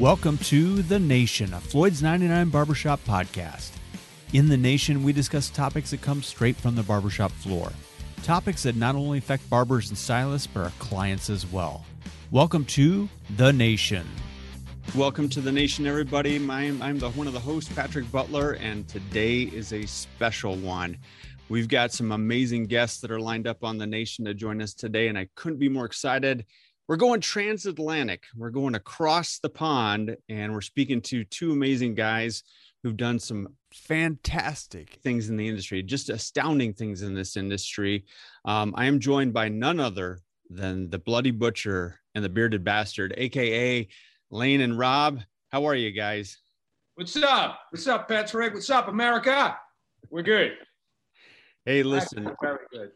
Welcome to The Nation, a Floyd's 99 Barbershop podcast. In The Nation, we discuss topics that come straight from the barbershop floor. Topics that not only affect barbers and stylists, but our clients as well. Welcome to The Nation. Welcome to The Nation, everybody. I'm, the, one of the hosts, Patrick Butler, and today is a special one. We've got some amazing guests that are lined up on The Nation to join us today, and I couldn't be more excited we're going transatlantic. We're going across the pond, and we're speaking to two amazing guys who've done some fantastic things in the industry, just astounding things in this industry. Um, I am joined by none other than the Bloody Butcher and the Bearded Bastard, aka Leen and Rob. How are you guys? What's up? What's up, Patrick? What's up, America? We're good. Hey, listen. Very good.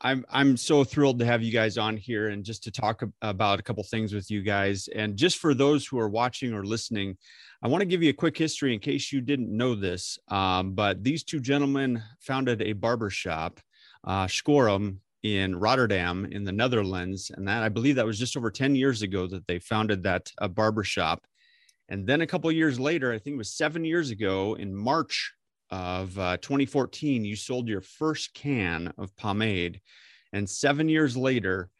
I'm I'm so thrilled to have you guys on here and just to talk about a couple things with you guys. And just for those who are watching or listening, I want to give you a quick history in case you didn't know this. Um, but these two gentlemen founded a barber shop, uh, Schorem, in Rotterdam in the Netherlands, and that I believe that was just over 10 years ago that they founded that uh, barber shop. And then a couple years later, I think it was seven years ago in March of uh, 2014, you sold your first can of pomade. And seven years later,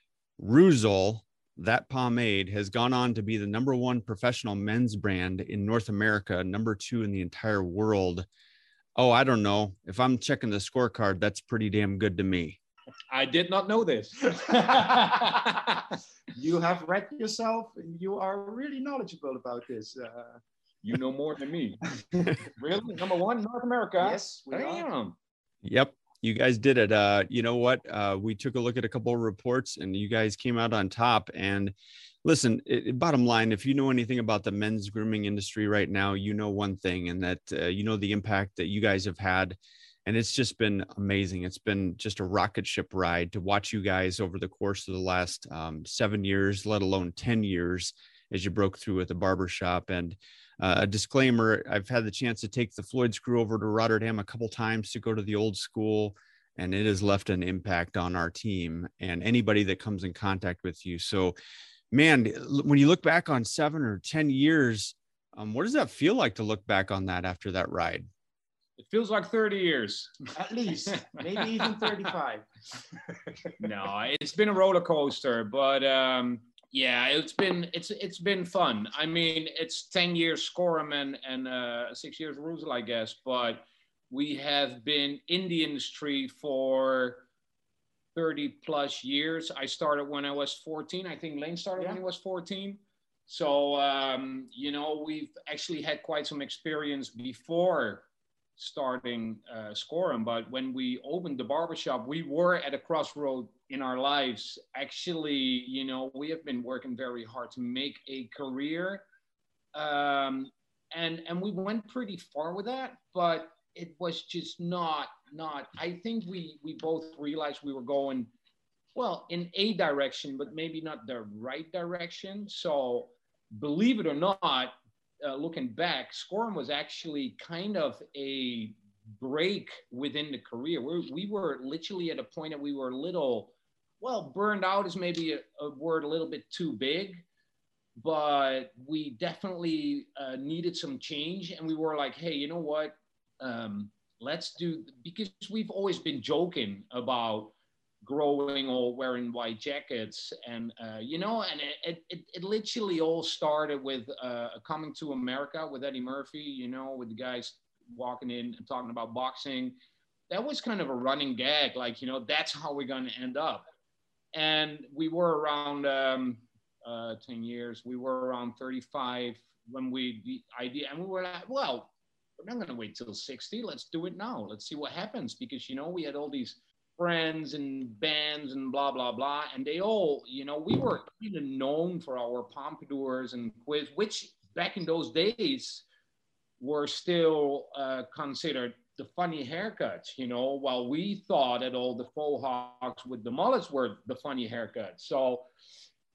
Reuzel, that pomade, has gone on to be the number one professional men's brand in North America, number two in the entire world. Oh, I don't know. If I'm checking the scorecard, that's pretty damn good to me. I did not know this. you have read yourself and you are really knowledgeable about this. Uh, you know more than me. really? Number one, North America. Yes, we Damn. Are. Yep. You guys did it. Uh, you know what? Uh, we took a look at a couple of reports and you guys came out on top. And listen, it, bottom line, if you know anything about the men's grooming industry right now, you know one thing, and that uh, you know the impact that you guys have had. And it's just been amazing. It's been just a rocket ship ride to watch you guys over the course of the last um, seven years, let alone 10 years, as you broke through with the barbershop. And uh, a disclaimer I've had the chance to take the Floyd's crew over to Rotterdam a couple times to go to the old school, and it has left an impact on our team and anybody that comes in contact with you. So, man, when you look back on seven or 10 years, um, what does that feel like to look back on that after that ride? It feels like 30 years. At least, maybe even 35. no, it's been a roller coaster, but um, yeah, it's been it's it's been fun. I mean, it's ten years Schorem and and uh, six years Reuzel, I guess, but we have been in the industry for 30 plus years. I started when I was 14. I think Leen started yeah. when he was 14. So, um, you know, we've actually had quite some experience before starting uh, Schorem. But when we opened the barbershop, we were at a crossroad in our lives. Actually, you know, we have been working very hard to make a career. Um, and, and we went pretty far with that, but it was just not, not, I think we, we both realized we were going, well, in a direction, but maybe not the right direction. So believe it or not, uh, looking back, Schorem was actually kind of a break within the career. we we were literally at a point that we were a little, well, burned out is maybe a, a word a little bit too big, but we definitely uh, needed some change. And we were like, hey, you know what? Um, let's do, because we've always been joking about growing or wearing white jackets and uh, you know and it, it, it literally all started with uh, coming to america with eddie murphy you know with the guys walking in and talking about boxing that was kind of a running gag like you know that's how we're going to end up and we were around um, uh, 10 years. We were around 35 when we the idea and we were like well we're not going to wait till 60 let's do it now. Let's see what happens. Because you know we had all these friends and bands and blah blah blah. And they all you know we were kind of known for our pompadours and quiz which back in those days were still uh, considered the funny haircuts you know while we thought that all the faux hawks with the mullets were the funny haircuts so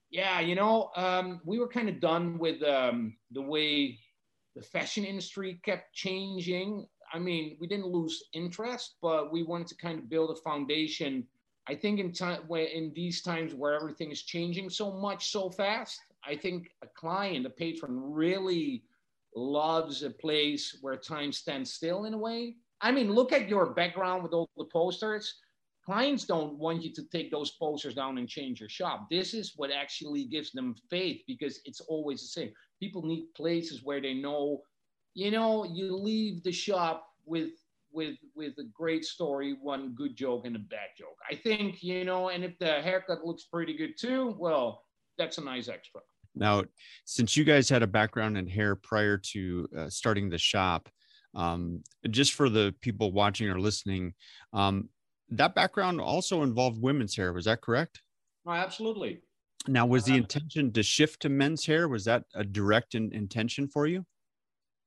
yeah you know um, we were kind of done with um, the way the fashion industry kept changing I mean, we didn't lose interest, but we wanted to kind of build a foundation. I think in time in these times where everything is changing so much so fast, I think a client, a patron, really loves a place where time stands still in a way. I mean, look at your background with all the posters. Clients don't want you to take those posters down and change your shop. This is what actually gives them faith because it's always the same. People need places where they know, you know, you leave the shop with with with a great story, one good joke and a bad joke. I think, you know, and if the haircut looks pretty good too, well, that's a nice extra. Now, since you guys had a background in hair prior to uh, starting the shop, um, just for the people watching or listening, um, that background also involved women's hair. Was that correct? Oh, absolutely. Now, was the uh, intention to shift to men's hair? Was that a direct in, intention for you?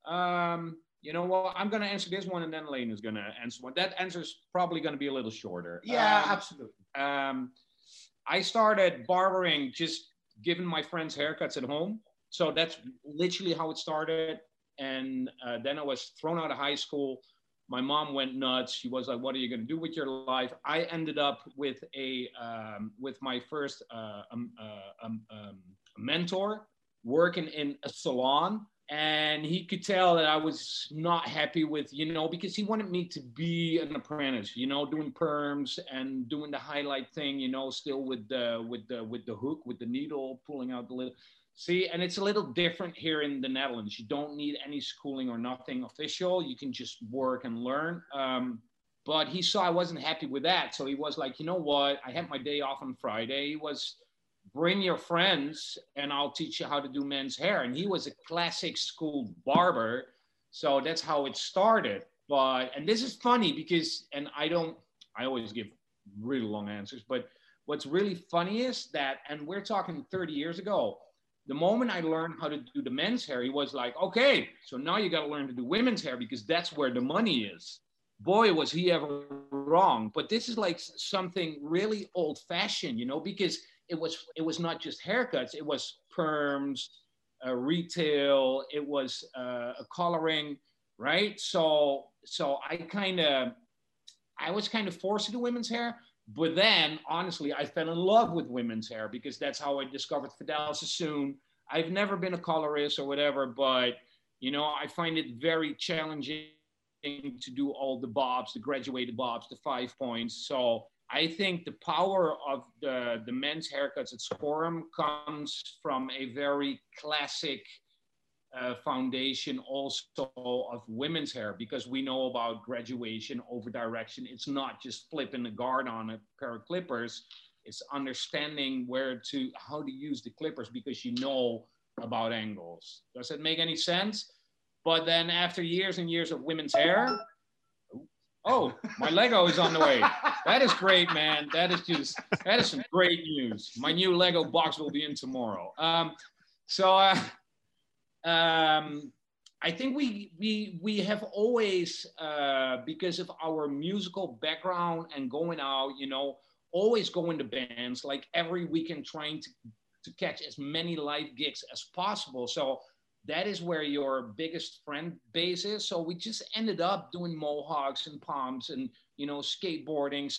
Um, you know what? I'm going to answer this one, and then Leen is going to answer one. That answer is probably going to be a little shorter. Yeah, um, absolutely. Um, I started barbering just giving my friends haircuts at home. So that's literally how it started. And uh, then I was thrown out of high school. My mom went nuts. She was like, "What are you going to do with your life?" I ended up with a um, with my first uh, um, uh, um, um mentor working in a salon and he could tell that I was not happy with, you know, because he wanted me to be an apprentice, you know, doing perms and doing the highlight thing, you know, still with the with the with the hook, with the needle, pulling out the little. See, and it's a little different here in the Netherlands. You don't need any schooling or nothing official. You can just work and learn. Um, but he saw I wasn't happy with that, so he was like, you know what? I had my day off on Friday. He was bring your friends and I'll teach you how to do men's hair. And he was a classic school barber. So that's how it started. But, and this is funny because, and I don't, I always give really long answers, but what's really funny is that, and we're talking 30 years ago, the moment I learned how to do the men's hair, he was like, okay, so now you got to learn to do women's hair because that's where the money is. Boy, was he ever wrong. But this is like something really old fashioned, you know, because it was it was not just haircuts it was perms uh, retail it was uh, coloring right so so i kind of i was kind of forced to do women's hair but then honestly i fell in love with women's hair because that's how i discovered Vidal Sassoon. I've never been a colorist or whatever but you know i find it very challenging to do all the bobs the graduated bobs the five points. So I think the power of the, the men's haircuts at Schorem comes from a very classic uh, foundation also of women's hair because we know about graduation over direction. It's not just flipping the guard on a pair of clippers. It's understanding where to, how to use the clippers because you know about angles. Does it make any sense? But then after years and years of women's hair, Oh, my Lego is on the way. That is great, man. That is just that is some great news. My new Lego box will be in tomorrow. Um, so uh, um, I think we we we have always uh, because of our musical background and going out, you know, always going to bands like every weekend trying to to catch as many live gigs as possible. So that is where your biggest friend base is. So we just ended up doing mohawks and palms and you know skateboarding.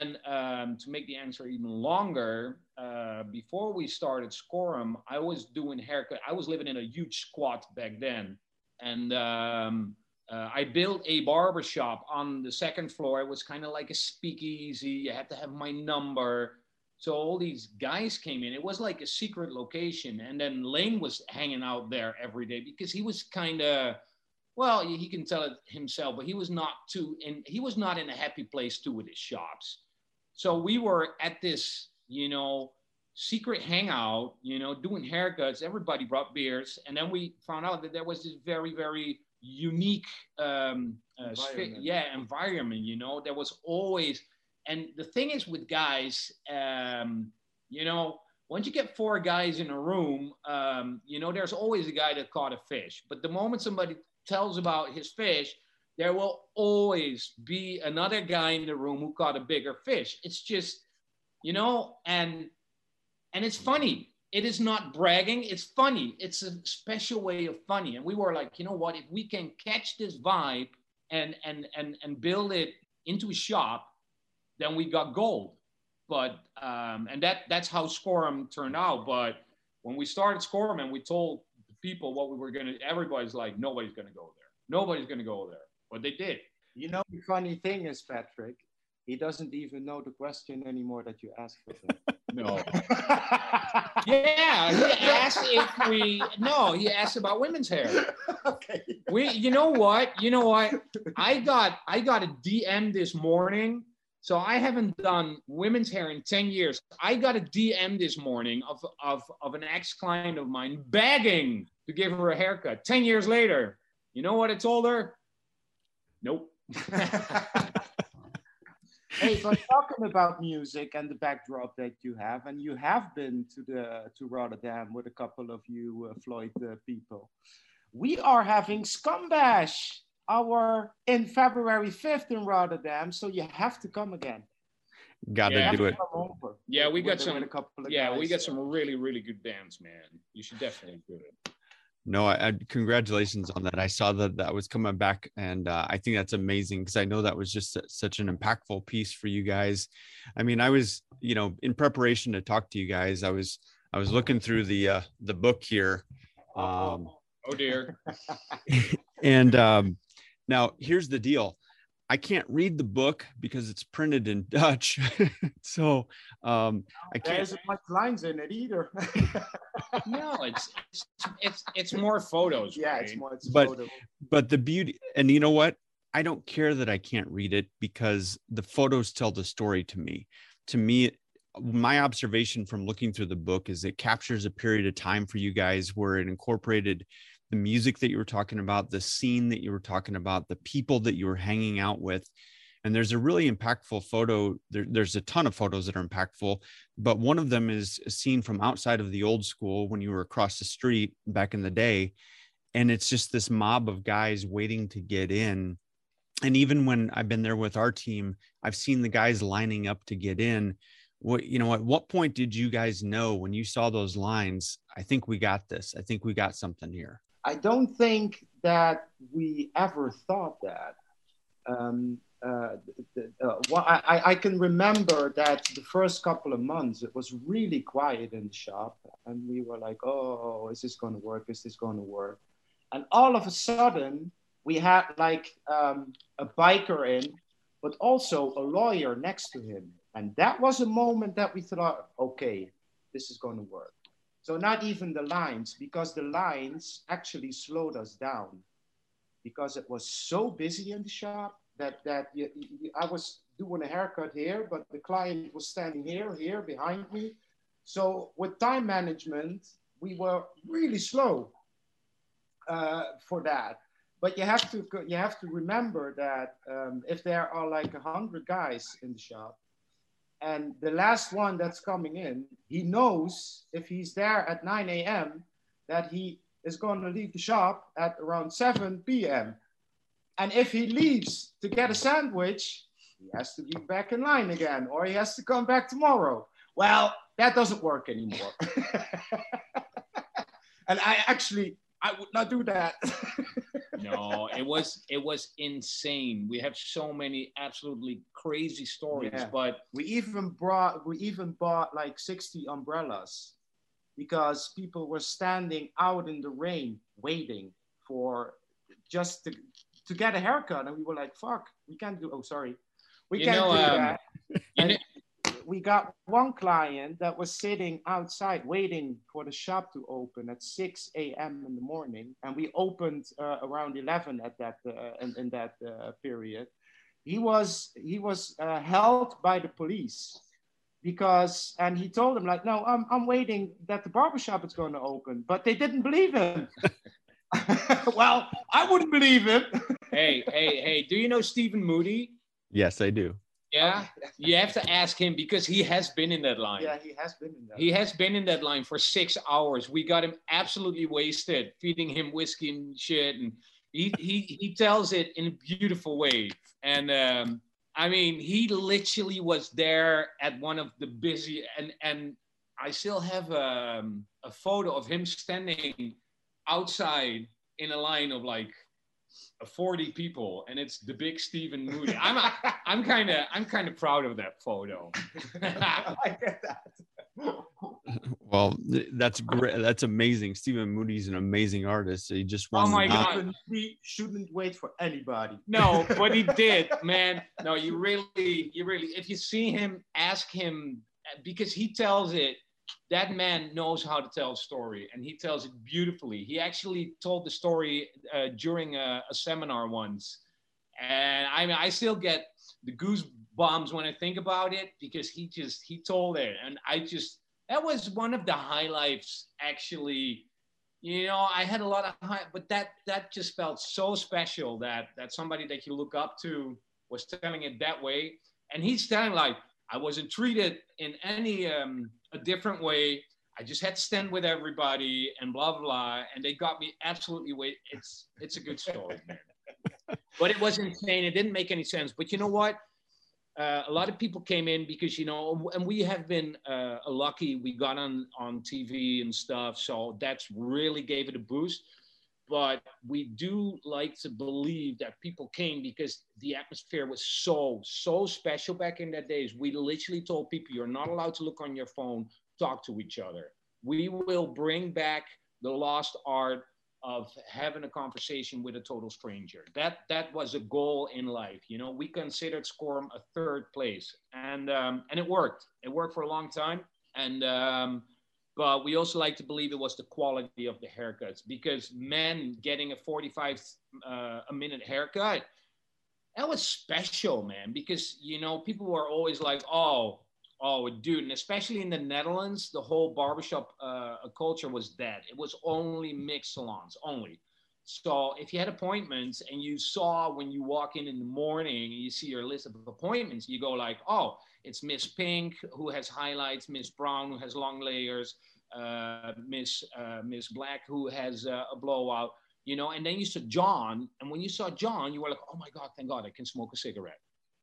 And um, to make the answer even longer, uh, before we started Schorem, I was doing haircut. I was living in a huge squat back then, and um, uh, I built a barber shop on the second floor. It was kind of like a speakeasy. You had to have my number. So all these guys came in. It was like a secret location. And then Leen was hanging out there every day because he was kind of, well, he can tell it himself, but he was not too, and he was not in a happy place too with his shops. So we were at this, you know, secret hangout, you know, doing haircuts. Everybody brought beers. And then we found out that there was this very, very unique, um, uh, environment. yeah, environment, you know, there was always, and the thing is with guys, um, you know, once you get four guys in a room, um, you know, there's always a guy that caught a fish. But the moment somebody tells about his fish, there will always be another guy in the room who caught a bigger fish. It's just, you know, and and it's funny. It is not bragging. It's funny. It's a special way of funny. And we were like, you know what? If we can catch this vibe and and and and build it into a shop, then we got gold. But um, and that that's how Schorem turned out. But when we started Schorem and we told people what we were to, everybody's like, nobody's to go there. Nobody's to go there. But they did. You know, the funny thing is, Patrick, he doesn't even know the question anymore that you asked him. No. yeah, he asked if we. No, he asked about women's hair. okay. We, you know what? You know what? I got I got a DM this morning. So I haven't done women's hair in 10 years. I got a DM this morning of, of, of an ex-client of mine begging to give her a haircut. 10 years later, you know what I told her? Nope. hey, but talking about music and the backdrop that you have, and you have been to the to Rotterdam with a couple of you uh, Floyd uh, people. We are having Scumbash our in February 5th in Rotterdam, so you have to come again. Got to do it. Yeah, we got With- some. with a couple of Yeah, we got uh, some really, really good bands, man. You should definitely do it. No, I, I, congratulations on that. I saw that that was coming back, and uh, I think that's amazing because I know that was just su- such an impactful piece for you guys. I mean, I was, you know, in preparation to talk to you guys, I was, I was looking through the uh, the book here, um, Oh dear. and um, now here's the deal. I can't read the book because it's printed in Dutch, so um, I can't. isn't much lines in it either. No, it's it's it's, it's more photos. yeah, right? it's more. It's But- photo. but the beauty and you know what i don't care that i can't read it because the photos tell the story to me to me my observation from looking through the book is it captures a period of time for you guys where it incorporated the music that you were talking about the scene that you were talking about the people that you were hanging out with. And there's a really impactful photo there, there's a ton of photos that are impactful but one of them is a scene from outside of the old school when you were across the street back in the day. And it's just this mob of guys waiting to get in. And even when i've been there with our team i've seen the guys lining up to get in what you know at what point did you guys know when you saw those lines i think we got this i think we got something here I don't think that we ever thought that. Um, uh, uh, well, I, I- I can remember that the first couple of months it was really quiet in the shop, and we were like, "Oh, is this going to work? Is this going to work?" And all of a sudden, we had like um, a biker in, but also a lawyer next to him, and that was a moment that we thought, "Okay, this is going to work." So not even the lines, because the lines actually slowed us down, because it was so busy in the shop that that you, you, I was doing a haircut here, but the client was standing here, here behind me. So with time management, we were really slow uh, for that. But you have to you have to remember that um, if there are like a hundred guys in the shop, and the last one that's coming in, he knows if he's there at 9 a.m. that he is going to leave the shop at around 7 p.m. And if he leaves to get a sandwich, he has to be back in line again, or he has to come back tomorrow. Well, that doesn't work anymore. and I actually, I would not do that. No, it was it was insane. We have so many absolutely crazy stories, Yeah. but we even brought, we even bought like 60 umbrellas because people were standing out in the rain waiting for just to, to get a haircut. And we were like, fuck, we can't do, oh, sorry. We You can't know, do um, that. you know, we got one client that was sitting outside waiting for the shop to open at 6 a.m. in the morning. And we opened uh, around 11 at that, uh, in, in that uh, period. He was, he was uh, held by the police because, and he told them like, no, I'm, I'm waiting that the barbershop is going to open, but they didn't believe him. well, I wouldn't believe him. hey, hey, hey, do you know Stephen Moody? yes i do Yeah, you have to ask him because he has been in that line. yeah, he has been in that. He has been in that line for six hours. We got him absolutely wasted, feeding him whiskey and shit, and he he he tells it in a beautiful way. And um, I mean, he literally was there at one of the busy and and I still have um, a photo of him standing outside in a line of like 40 people and it's the big Stephen Moody. I'm I'm kind of I'm kind of proud of that photo. I get that. Well, that's great. That's amazing. Stephen Moody's an amazing artist. He just won. Oh my god, he shouldn't wait for anybody. No, but he did, man. No, you really, you really. If you see him, ask him because he tells it. That man knows how to tell a story, and he tells it beautifully. He actually told the story uh, during a, a seminar once, and I mean, I still get the goosebumps when I think about it because he just he told it, and I just that was one of the highlights actually. You know i had a lot of high but that that just felt so special that that somebody that you look up to was telling it that way. And he's telling like i wasn't treated in any um a different way. I just had to stand with everybody and blah blah blah. And they got me absolutely way it's it's a good story man. But it was insane. It didn't make any sense. But you know what? Uh, a lot of people came in because you know and we have been uh, lucky. We got on on tv and stuff. So that's really gave it a boost but we do like to believe that people came because the atmosphere was so so special back in that days we literally told people you're not allowed to look on your phone talk to each other we will bring back the lost art of having a conversation with a total stranger. That that was a goal in life. You know, we considered Schorem a third place, and um, and it worked. It worked for a long time, and um, but we also like to believe it was the quality of the haircuts because men getting a 45 uh, a minute haircut that was special man because you know people were always like oh Oh, dude, and especially in the Netherlands, the whole barbershop uh, culture was dead. It was only mixed salons, only. So if you had appointments and you saw when you walk in in the morning and you see your list of appointments, you go like, oh, it's Miss Pink who has highlights, Miss Brown who has long layers, uh, Miss uh, Miss Black who has uh, a blowout, you know. And then you saw John, and when you saw John, you were like, oh my God, thank God I can smoke a cigarette,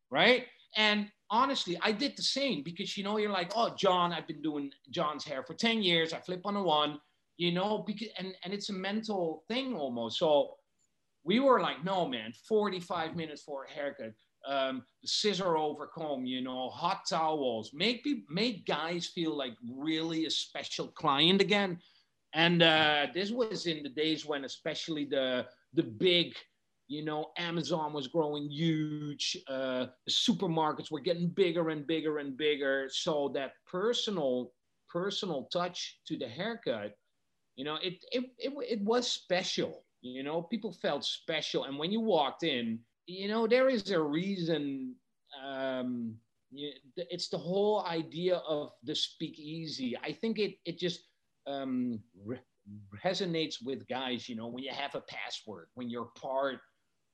right? And honestly, I did the same because you know you're like, oh, John, I've been doing John's hair for ten years. I flip on a one, you know, because and and it's a mental thing almost. So we were like, no, man, 45 minutes for a haircut. Um, scissor over comb, you know, hot towels, make people, make guys feel like really a special client again. And uh, this was in the days when, especially the the big you know, Amazon was growing huge. Uh, the supermarkets were getting bigger and bigger and bigger. So that personal, personal touch to the haircut, you know, it, it, it, it was special. You know, people felt special. And when you walked in, you know, there is a reason. Um, it's the whole idea of the speakeasy. I think it, it just um, re- resonates with guys, you know, when you have a password, when you're part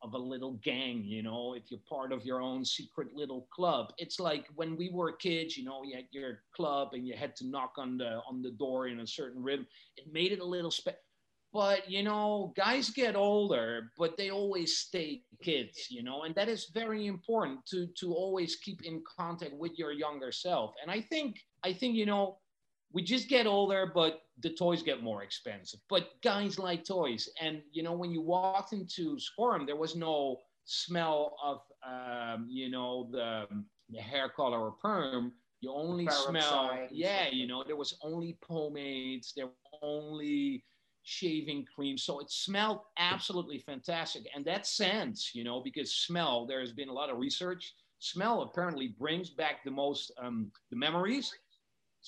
of a little gang, you know, if you're part of your own secret little club. It's like when we were kids, you know, you had your club and you had to knock on the on the door in a certain rhythm. It made it a little spe- but you know, guys get older, but they always stay kids, you know, and that is very important to to always keep in contact with your younger self. And I think I think you know, we just get older, but the toys get more expensive. But guys like toys. And, you know, when you walked into Schorem, there was no smell of, um, you know, the, the hair color or perm. You only smell, yeah, you know, there was only pomades, there were only shaving cream. So it smelled absolutely fantastic. And that sense, you know, because smell, there has been a lot of research. Smell apparently brings back the most, um, the memories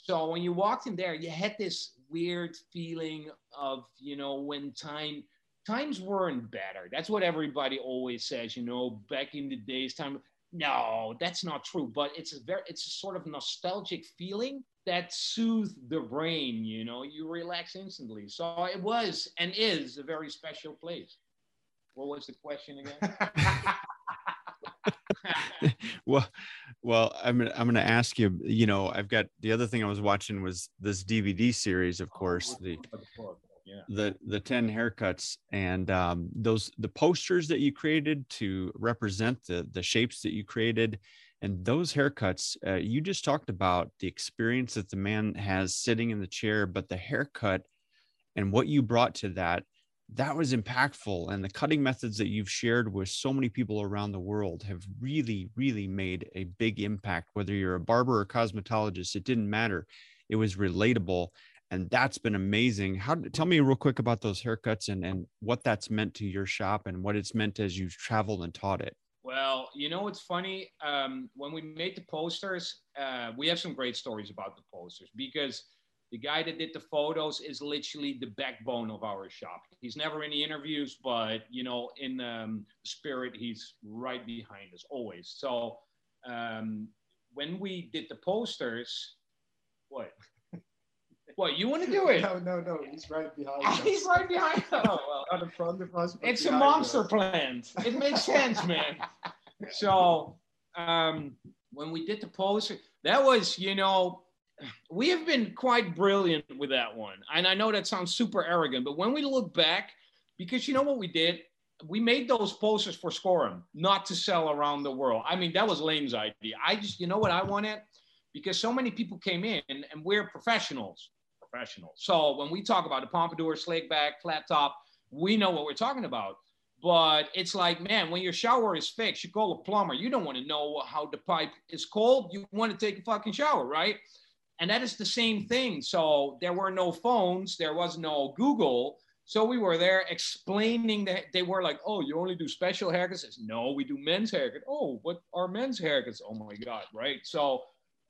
so when you walked in there, you had this weird feeling of, you know, when time times weren't better. That's what everybody always says, you know, back in the days time. No, that's not true. But it's a very it's a sort of nostalgic feeling that soothes the brain, you know, you relax instantly. So it was and is a very special place. What was the question again? well, well, I'm gonna, I'm going to ask you. You know, I've got the other thing I was watching was this DVD series, of oh, course, the yeah. the the ten haircuts and um, those the posters that you created to represent the the shapes that you created, and those haircuts. Uh, you just talked about the experience that the man has sitting in the chair, but the haircut and what you brought to that that was impactful and the cutting methods that you've shared with so many people around the world have really really made a big impact. Whether you're a barber or cosmetologist it didn't matter. It was relatable and that's been amazing. How tell me real quick about those haircuts and and what that's meant to your shop and what it's meant as you've traveled and taught it. Well you know what's funny? Um, when we made the posters uh, we have some great stories about the posters because the guy that did the photos is literally the backbone of our shop. He's never in the interviews, but you know, in um, spirit, he's right behind us always. So um, when we did the posters, what? What you want to do it? No, no, no. He's right behind. us. he's right behind us. Oh, well, not in front of us. It's a monster us. plant. It makes sense, man. So um, when we did the poster, that was, you know, we have been quite brilliant with that one. And I know that sounds super arrogant, but when we look back, because you know what we did? We made those posters for Schorem, not to sell around the world. I mean, that was Leen's idea. I just, you know what I wanted? Because so many people came in and we're professionals, professionals. So when we talk about the pompadour, slick back, flat top, we know what we're talking about. But it's like, man, when your shower is fixed, you call a plumber. You don't want to know how the pipe is cold. You want to take a fucking shower, right? And that is the same thing. So there were no phones, there was no Google. So we were there explaining that they were like, oh, you only do special haircuts? Said, no, we do men's haircut. Oh, what are men's haircuts? Oh my God, right? So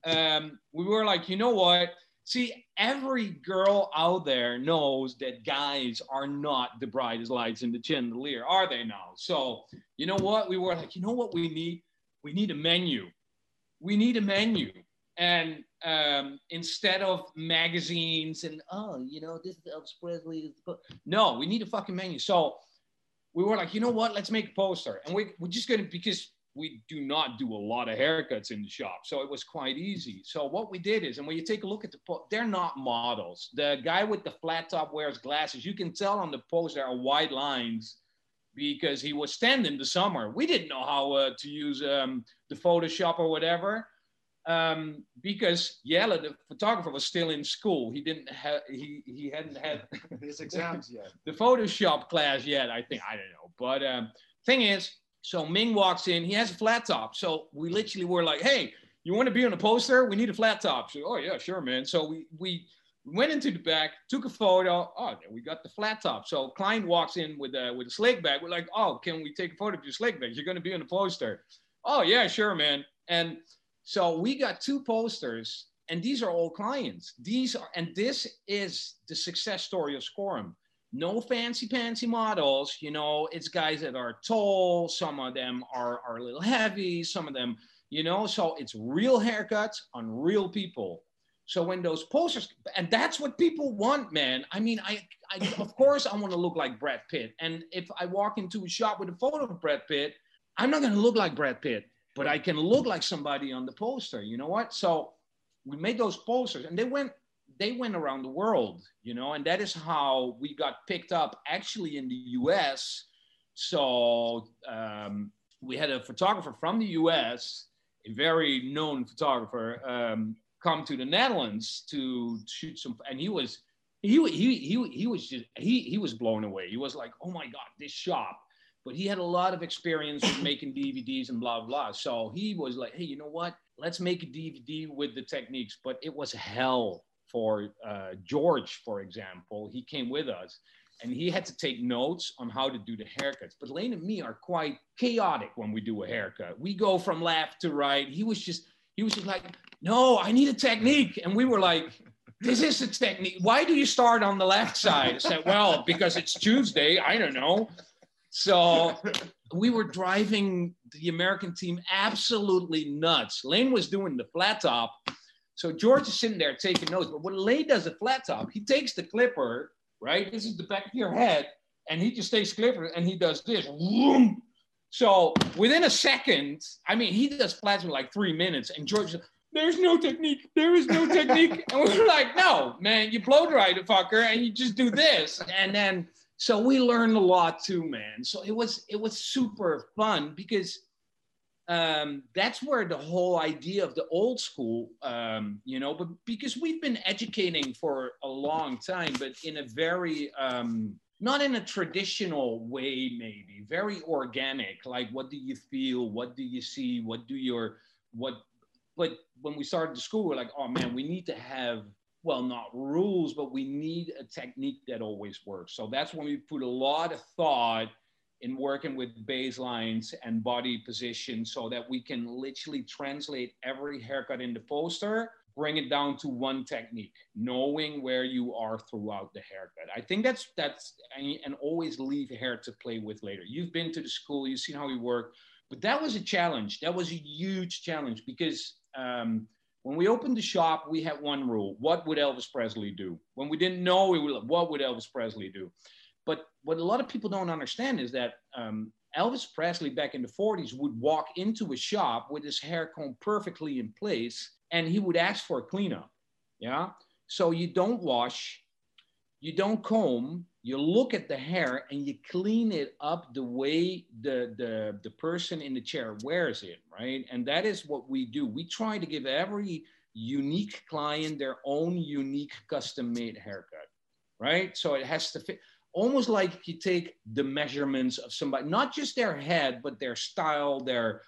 um, we were like, you know what? See, every girl out there knows that guys are not the brightest lights in the chandelier, are they now? So, you know what? We were like, you know what we need? We need a menu. We need a menu. And um, instead of magazines and, oh, you know, this is Elvis Presley. No, we need a fucking menu. So we were like, you know what? Let's make a poster. And we, we're just to, because we do not do a lot of haircuts in the shop. So it was quite easy. So what we did is, and when you take a look at the, po- they're not models. The guy with the flat top wears glasses. You can tell on the post there are white lines because he was standing the summer. We didn't know how uh, to use um, the Photoshop or whatever. Um, because Yella, the photographer, was still in school. He didn't have he he hadn't had His exams yet. the Photoshop class yet. I think I don't know. But um, thing is, so Ming walks in. He has a flat top. So we literally were like, "Hey, you want to be on a poster? We need a flat top." So, oh yeah, sure, man. So we we went into the back, took a photo. Oh, there we got the flat top. So client walks in with a with a slick bag. We're like, "Oh, can we take a photo of your slick bag? You're going to be on the poster." Oh yeah, sure, man. And so we got two posters, and these are all clients. These are, and this is the success story of Schorem. No fancy pantsy models, you know, it's guys that are tall, some of them are, are a little heavy, some of them, you know, so it's real haircuts on real people. So when those posters, and that's what people want, man. I mean, I, I of course I want to look like Brad Pitt. And if I walk into a shop with a photo of Brad Pitt, I'm not going to look like Brad Pitt but I can look like somebody on the poster. You know what? So we made those posters, and they went they went around the world. You know, and that is how we got picked up actually in the U.S. So um, we had a photographer from the U.S., a very known photographer, um, come to the Netherlands to shoot some, and he was. He, he, he, he was just he, he was blown away. He was like, "Oh my god, this shop!" But he had a lot of experience with making DVDs and blah blah. So he was like, "Hey, you know what? Let's make a DVD with the techniques." But it was hell for uh, George, for example. He came with us, and he had to take notes on how to do the haircuts. But Leen and me are quite chaotic when we do a haircut. We go from left to right. He was just he was just like, "No, I need a technique," and we were like. This is a technique. Why do you start on the left side? I said, well, because it's Tuesday. I don't know. So we were driving the American team absolutely nuts. Leen was doing the flat top. So George is sitting there taking notes. But when Leen does a flat top, he takes the clipper, right? This is the back of your head. And he just takes clipper and he does this. Vroom. So within a second, I mean, he does flats in like three minutes. And George there's no technique. There is no technique. and we're like, no, man, you blow dry the fucker and you just do this. And then so we learned a lot too man. So it was it was super fun because um, that's where the whole idea of the old school um, you know but because we've been educating for a long time but in a very um, not in a traditional way maybe very organic like what do you feel? What do you see? What do your what but when we started the school we're like oh man we need to have well, not rules, but we need a technique that always works. So that's when we put a lot of thought in working with baselines and body position so that we can literally translate every haircut in the poster bring it down to one technique knowing where you are throughout the haircut. I think that's that's and always leave hair to play with later. You've been to the school you've seen how we work but that was a challenge. That was a huge challenge because um, when we opened the shop we had one rule what would elvis presley do when we didn't know we would, what would elvis presley do but what a lot of people don't understand is that um, Elvis Presley back in the 40s would walk into a shop with his hair combed perfectly in place and he would ask for a cleanup. Yeah. So you don't wash, you don't comb, you look at the hair and you clean it up the way the, the, the person in the chair wears it, right? And that is what we do. We try to give every unique client their own unique custom made haircut, right? So it has to fit almost like you take the measurements of somebody, not just their head, but their style, their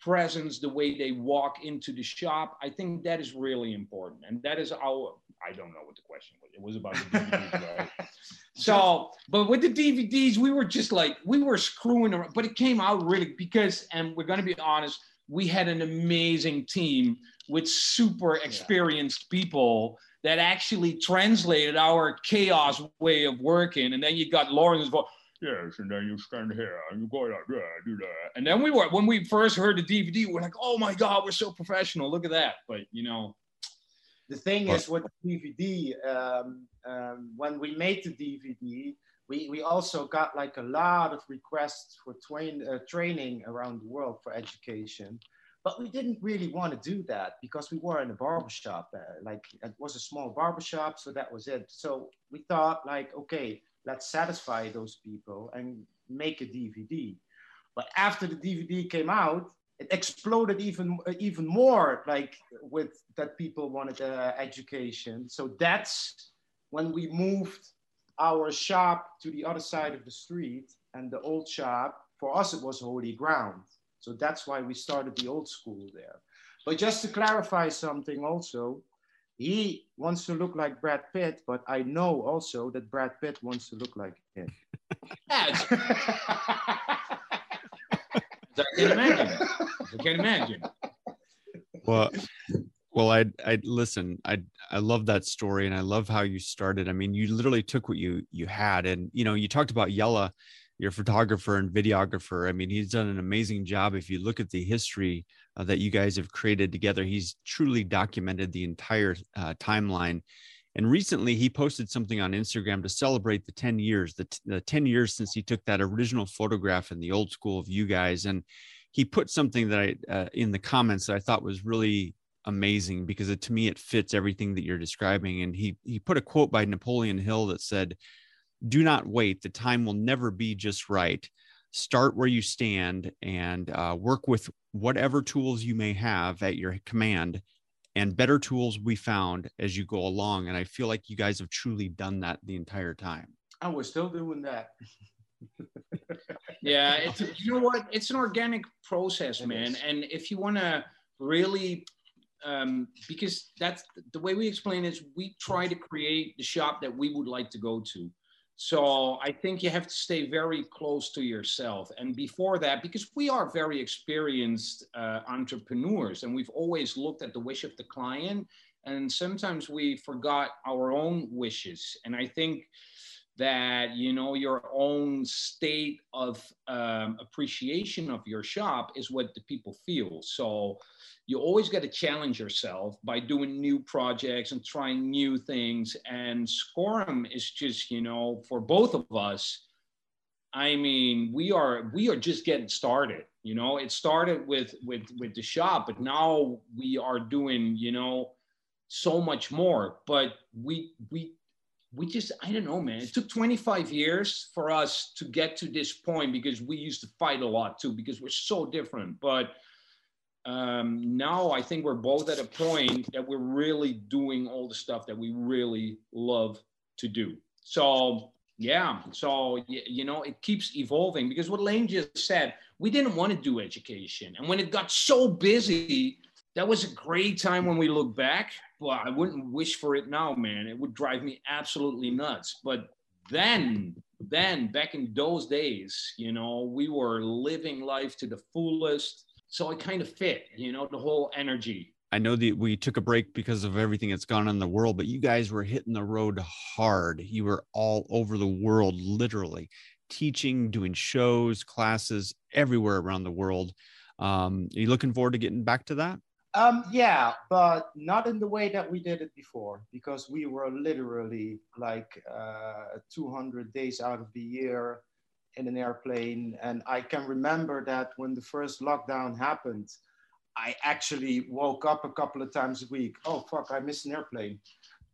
presence, the way they walk into the shop. I think that is really important. And that is our, I don't know what the question was. It was about the DVDs, right? So, but with the DVDs, we were just like, we were screwing around, but it came out really because, and we're going to be honest, we had an amazing team with super experienced yeah. people that actually translated our chaos way of working. And then you got Lawrence voice. Yes, and then you stand here and you go like that, do that. And then we were when we first heard the DVD, we're like, oh my god, we're so professional. Look at that. But you know, the thing is with the DVD, um, um, when we made the DVD, we, we also got like a lot of requests for twain, uh, training around the world for education. But we didn't really want to do that because we were in a barbershop. Uh, like it was a small barbershop, so that was it. So we thought like, okay, let's satisfy those people and make a DVD. But after the DVD came out, it exploded even even more like with that people wanted uh, education. So that's when we moved our shop to the other side of the street and the old shop for us it was holy ground so that's why we started the old school there. But just to clarify something also, he wants to look like Brad Pitt, but I know also that Brad Pitt wants to look like him. Yes. I can imagine. I can imagine. Well, well, I I listen. I I love that story, and I love how you started. I mean, you literally took what you you had, and you know, you talked about Yella your photographer and videographer. I mean, he's done an amazing job. If you look at the history uh, that you guys have created together, he's truly documented the entire uh, timeline. And recently, he posted something on Instagram to celebrate the 10 years, the, t- the 10 years since he took that original photograph in the old school of you guys. And he put something that I, uh, in the comments that I thought was really amazing because it, to me, it fits everything that you're describing. And he, he put a quote by Napoleon Hill that said, do not wait. The time will never be just right. Start where you stand and uh, work with whatever tools you may have at your command. And better tools we found as you go along. And I feel like you guys have truly done that the entire time. And we're still doing that. yeah, it's you know what? It's an organic process, man. And if you want to really um, because that's the way we explain is we try to create the shop that we would like to go to. So I think you have to stay very close to yourself. And before that, because we are very experienced uh, entrepreneurs and we've always looked at the wish of the client, and sometimes we forgot our own wishes. And I think that you know your own state of um, appreciation of your shop is what the people feel. So you always got to challenge yourself by doing new projects and trying new things. And Schorem is just, you know, for both of us, I mean, we are we are just getting started. You know, it started with with with the shop, but now we are doing, you know, so much more. But we we we just I don't know, man. It took 25 years for us to get to this point because we used to fight a lot too because we're so different. But um, now I think we're both at a point that we're really doing all the stuff that we really love to do. So yeah, so you know it keeps evolving because what Leen just said, we didn't want to do education, and when it got so busy, that was a great time when we look back well, I wouldn't wish for it now, man. It would drive me absolutely nuts. But then, then back in those days, you know, we were living life to the fullest. So it kind of fit, you know, the whole energy. I know that we took a break because of everything that's gone on in the world, but you guys were hitting the road hard. You were all over the world, literally teaching, doing shows, classes everywhere around the world. Um, are you looking forward to getting back to that? Um, yeah, but not in the way that we did it before, because we were literally like uh, 200 days out of the year in an airplane. And I can remember that when the first lockdown happened, I actually woke up a couple of times a week. Oh, fuck, I missed an airplane.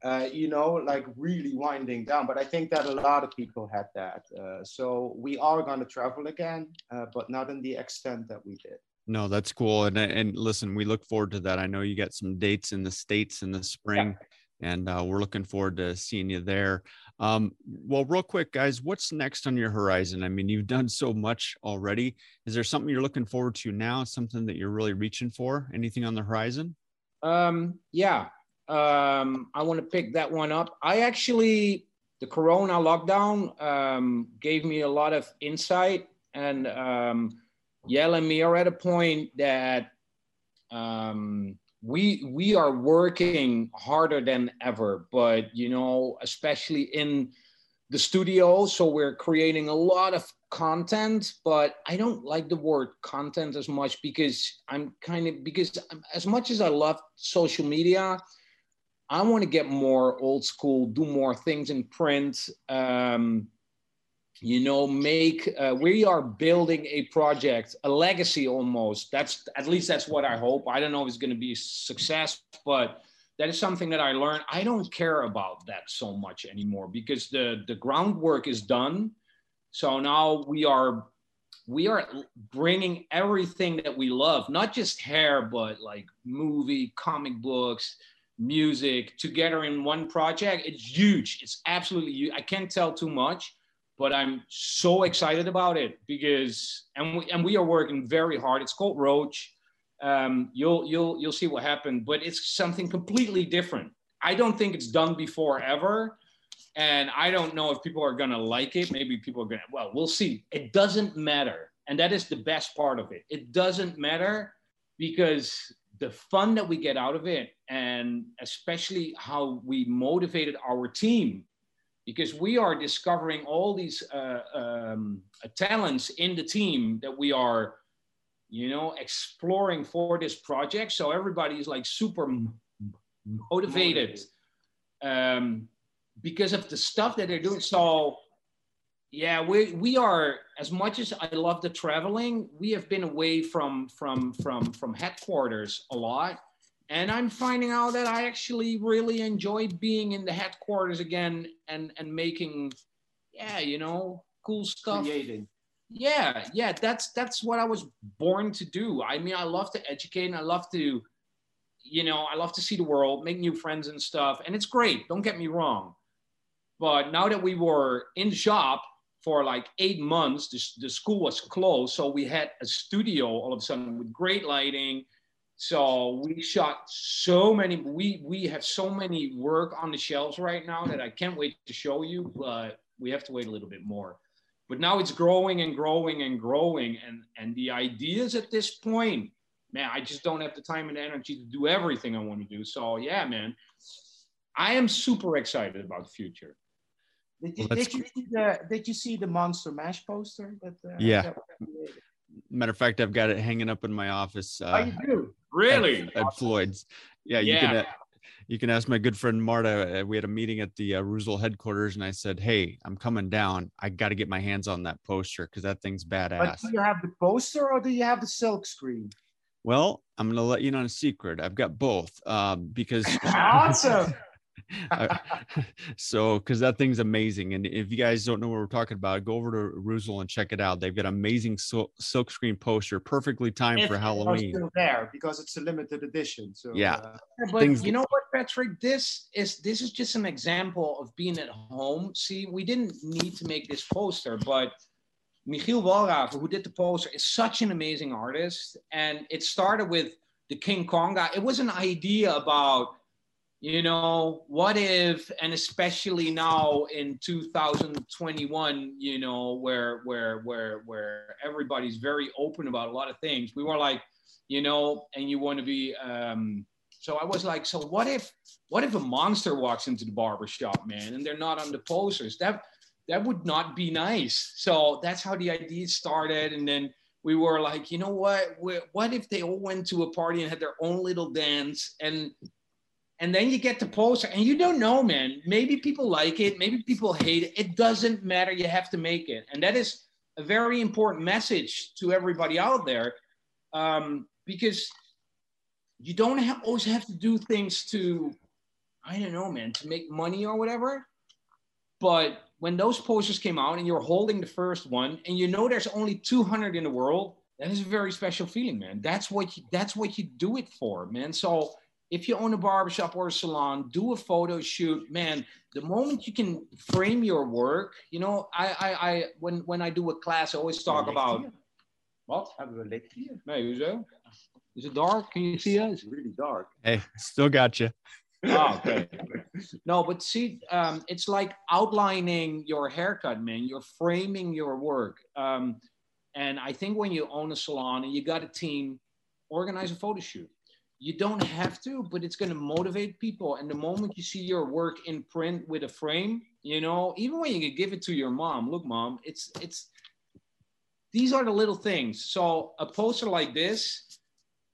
Uh, you know, like really winding down. But I think that a lot of people had that. Uh, so we are going to travel again, uh, but not in the extent that we did. No, that's cool. And and listen, we look forward to that. I know you got some dates in the states in the spring, yeah. and uh, we're looking forward to seeing you there. Um, well, real quick, guys, what's next on your horizon? I mean, you've done so much already. Is there something you're looking forward to now? Something that you're really reaching for? Anything on the horizon? Um, yeah, um, I want to pick that one up. I actually, the Corona lockdown um, gave me a lot of insight and and me are at a point that um, we we are working harder than ever, but you know, especially in the studio. So we're creating a lot of content, but I don't like the word content as much because I'm kind of because as much as I love social media, I want to get more old school, do more things in print. Um, you know make uh, we are building a project a legacy almost. That's at least that's what i hope. I don't know if it's going to be a success but that is something that i learned. I don't care about that so much anymore because the the groundwork is done. So now we are we are bringing everything that we love not just hair but like movie comic books music together in one project. It's huge. It's absolutely huge. i can't tell too much but I'm so excited about it because and we, and we are working very hard. It's called Roach. Um, you'll you'll you'll see what happened, but it's something completely different. I don't think it's done before ever, and I don't know if people are gonna like it. Maybe people are gonna. Well, we'll see. It doesn't matter, and that is the best part of it. It doesn't matter because the fun that we get out of it, and especially how we motivated our team because we are discovering all these uh, um, uh, talents in the team that we are you know exploring for this project. So everybody is like super motivated, Um, because of the stuff that they're doing. So yeah we we are as much as i love the traveling we have been away from from from from headquarters a lot and I'm finding out that I actually really enjoy being in the headquarters again and and making, yeah, you know, cool stuff. Creating. Yeah, yeah, that's that's what I was born to do. I mean, I love to educate and I love to, you know, I love to see the world, make new friends and stuff, and it's great. Don't get me wrong, but now that we were in the shop for like eight months, the, the school was closed, so we had a studio all of a sudden with great lighting so we shot so many. We we have so many work on the shelves right now that I can't wait to show you. But we have to wait a little bit more. But now it's growing and growing and growing, and and the ideas at this point, man, I just don't have the time and energy to do everything I want to do. So yeah, man, I am super excited about the future. Did you, did you, see, the, did you see the Monster Mash poster? That, uh, yeah. That Matter of fact, I've got it hanging up in my office. Uh, oh, you do? Really? At, at Floyd's. Yeah, you yeah. can. Uh, you can ask my good friend Marta. Uh, we had a meeting at the uh, Reuzel headquarters, and I said, "Hey, I'm coming down. I got to get my hands on that poster because that thing's badass." But do you have the poster or do you have the silk screen? Well, I'm going to let you know a secret. I've got both um, because awesome. so because that thing's amazing and if you guys don't know what we're talking about go over to Reuzel and check it out they've got amazing silk, silk screen poster perfectly timed it's for halloween still there because it's a limited edition so yeah, uh, but things... you know what patrick this is this is just an example of being at home see we didn't need to make this poster but Michiel Walraven, who did the poster, is such an amazing artist. And it started with the King Kong guy. It was an idea about you know what if and especially now in 2021 you know where where where where everybody's very open about a lot of things we were like you know and you want to be um so i was like so what if what if a monster walks into the barber shop man and they're not on the posters? That that would not be nice. So that's how the idea started and then we were like you know what what if they all went to a party and had their own little dance and and then you get the poster and you don't know man. Maybe people like it maybe people hate it. It doesn't matter. You have to make it. And that is a very important message to everybody out there um, because you don't have, always have to do things to i don't know man to make money or whatever. But when those posters came out and you're holding the first one and you know there's only 200 in the world that is a very special feeling man. That's what you, that's what you do it for man. So if you own a barbershop or a salon, do a photo shoot. Man, the moment you can frame your work, you know, I, I, I when when I do a class, I always talk about what? Nee, hoezo? Is it dark? Can you see us? It's really dark. Hey, still got you. oh, okay. no, but see, um, it's like outlining your haircut, man. You're framing your work. Um, and I think when you own a salon and you got a team, organize a photo shoot you don't have to, but it's going to motivate people. And the moment you see your work in print with a frame, you know, even when you give it to your mom, look, mom, it's, it's, these are the little things. So a poster like this,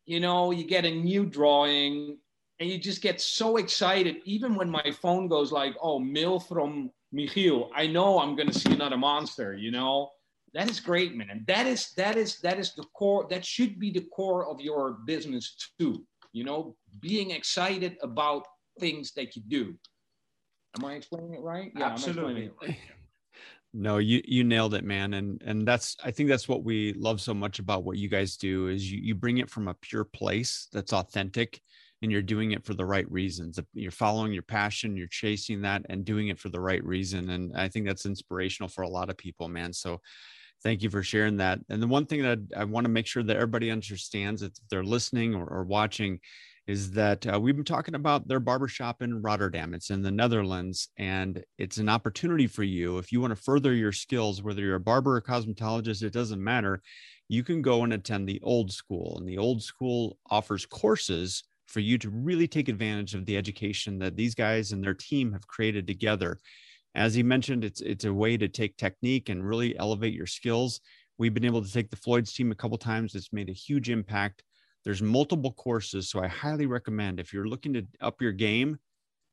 you know, you get a new drawing and you just get so excited. Even when my phone goes like, oh, mail from Michiel, I know I'm going to see another monster, you know, that is great, man. That is, that is, that is the core, that should be the core of your business too you know, being excited about things that you do. Am I explaining it right? Yeah, absolutely. It right. No, you you nailed it, man. And and that's I think that's what we love so much about what you guys do is you you bring it from a pure place that's authentic and you're doing it for the right reasons. You're following your passion, you're chasing that and doing it for the right reason. And I think that's inspirational for a lot of people, man. So thank you for sharing that. And the one thing that I want to make sure that everybody understands if they're listening or, or watching is that uh, we've been talking about their barbershop in Rotterdam. It's in the Netherlands, and it's an opportunity for you. If you want to further your skills, whether you're a barber or cosmetologist, it doesn't matter. You can go and attend the old school, and the old school offers courses for you to really take advantage of the education that these guys and their team have created together as he mentioned, it's it's a way to take technique and really elevate your skills. We've been able to take the Floyd's team a couple times. It's made a huge impact. There's multiple courses, so I highly recommend if you're looking to up your game,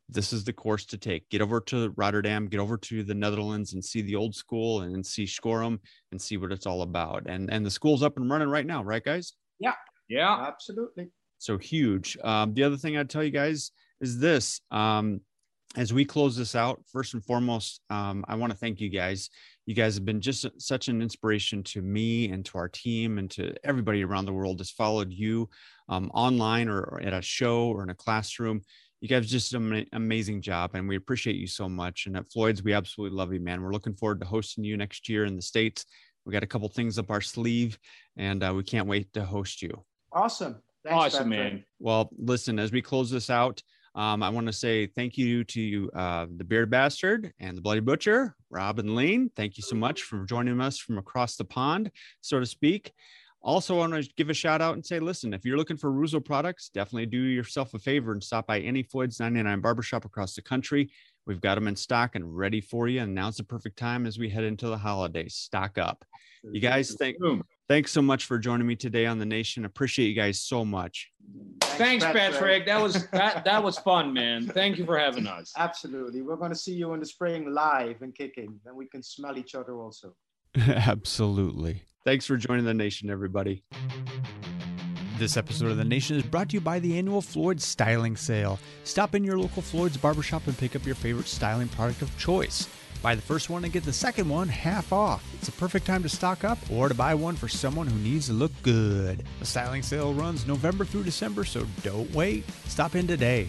this is the course to take. Get over to Rotterdam, get over to the Netherlands and see the old school and see Schorem and see what it's all about. And and the school's up and running right now, right, guys? Yeah, yeah, absolutely. So huge. Um, the other thing I'd tell you guys is this. Um, as we close this out, first and foremost, um, I want to thank you guys. You guys have been just such an inspiration to me and to our team and to everybody around the world that's followed you um, online or, or, at a show or in a classroom. You guys just did an amazing job, and we appreciate you so much. And at Floyd's, we absolutely love you, man. We're looking forward to hosting you next year in the states. We got a couple things up our sleeve, and uh, we can't wait to host you. Awesome. Thanks, awesome, Patrick. man. Well, listen, as we close this out, um, I want to say thank you to uh, the Beard Bastard and the Bloody Butcher, Rob and Leen. Thank you so much for joining us from across the pond, so to speak. Also, I want to give a shout out and say, listen, if you're looking for Reuzel products, definitely do yourself a favor and stop by any Floyd's 99 barbershop across the country. We've got them in stock and ready for you. And now's the perfect time as we head into the holidays. Stock up. You guys think thanks so much for joining me today on the nation. Appreciate you guys so much. Thanks, Patrick. Patrick. That was that, that was fun, man. Thank you for having us. Absolutely. We're going to see you in the spring live and kicking, and we can smell each other also. Absolutely. Thanks for joining the nation, everybody. This episode of The Nation is brought to you by the annual Floyd's Styling Sale. Stop in your local Floyd's barbershop and pick up your favorite styling product of choice. Buy the first one and get the second one half off. It's a perfect time to stock up or to buy one for someone who needs to look good. The styling sale runs November through December, so don't wait. Stop in today.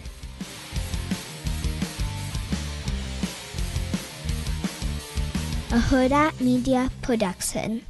A Hurrdat Media Production.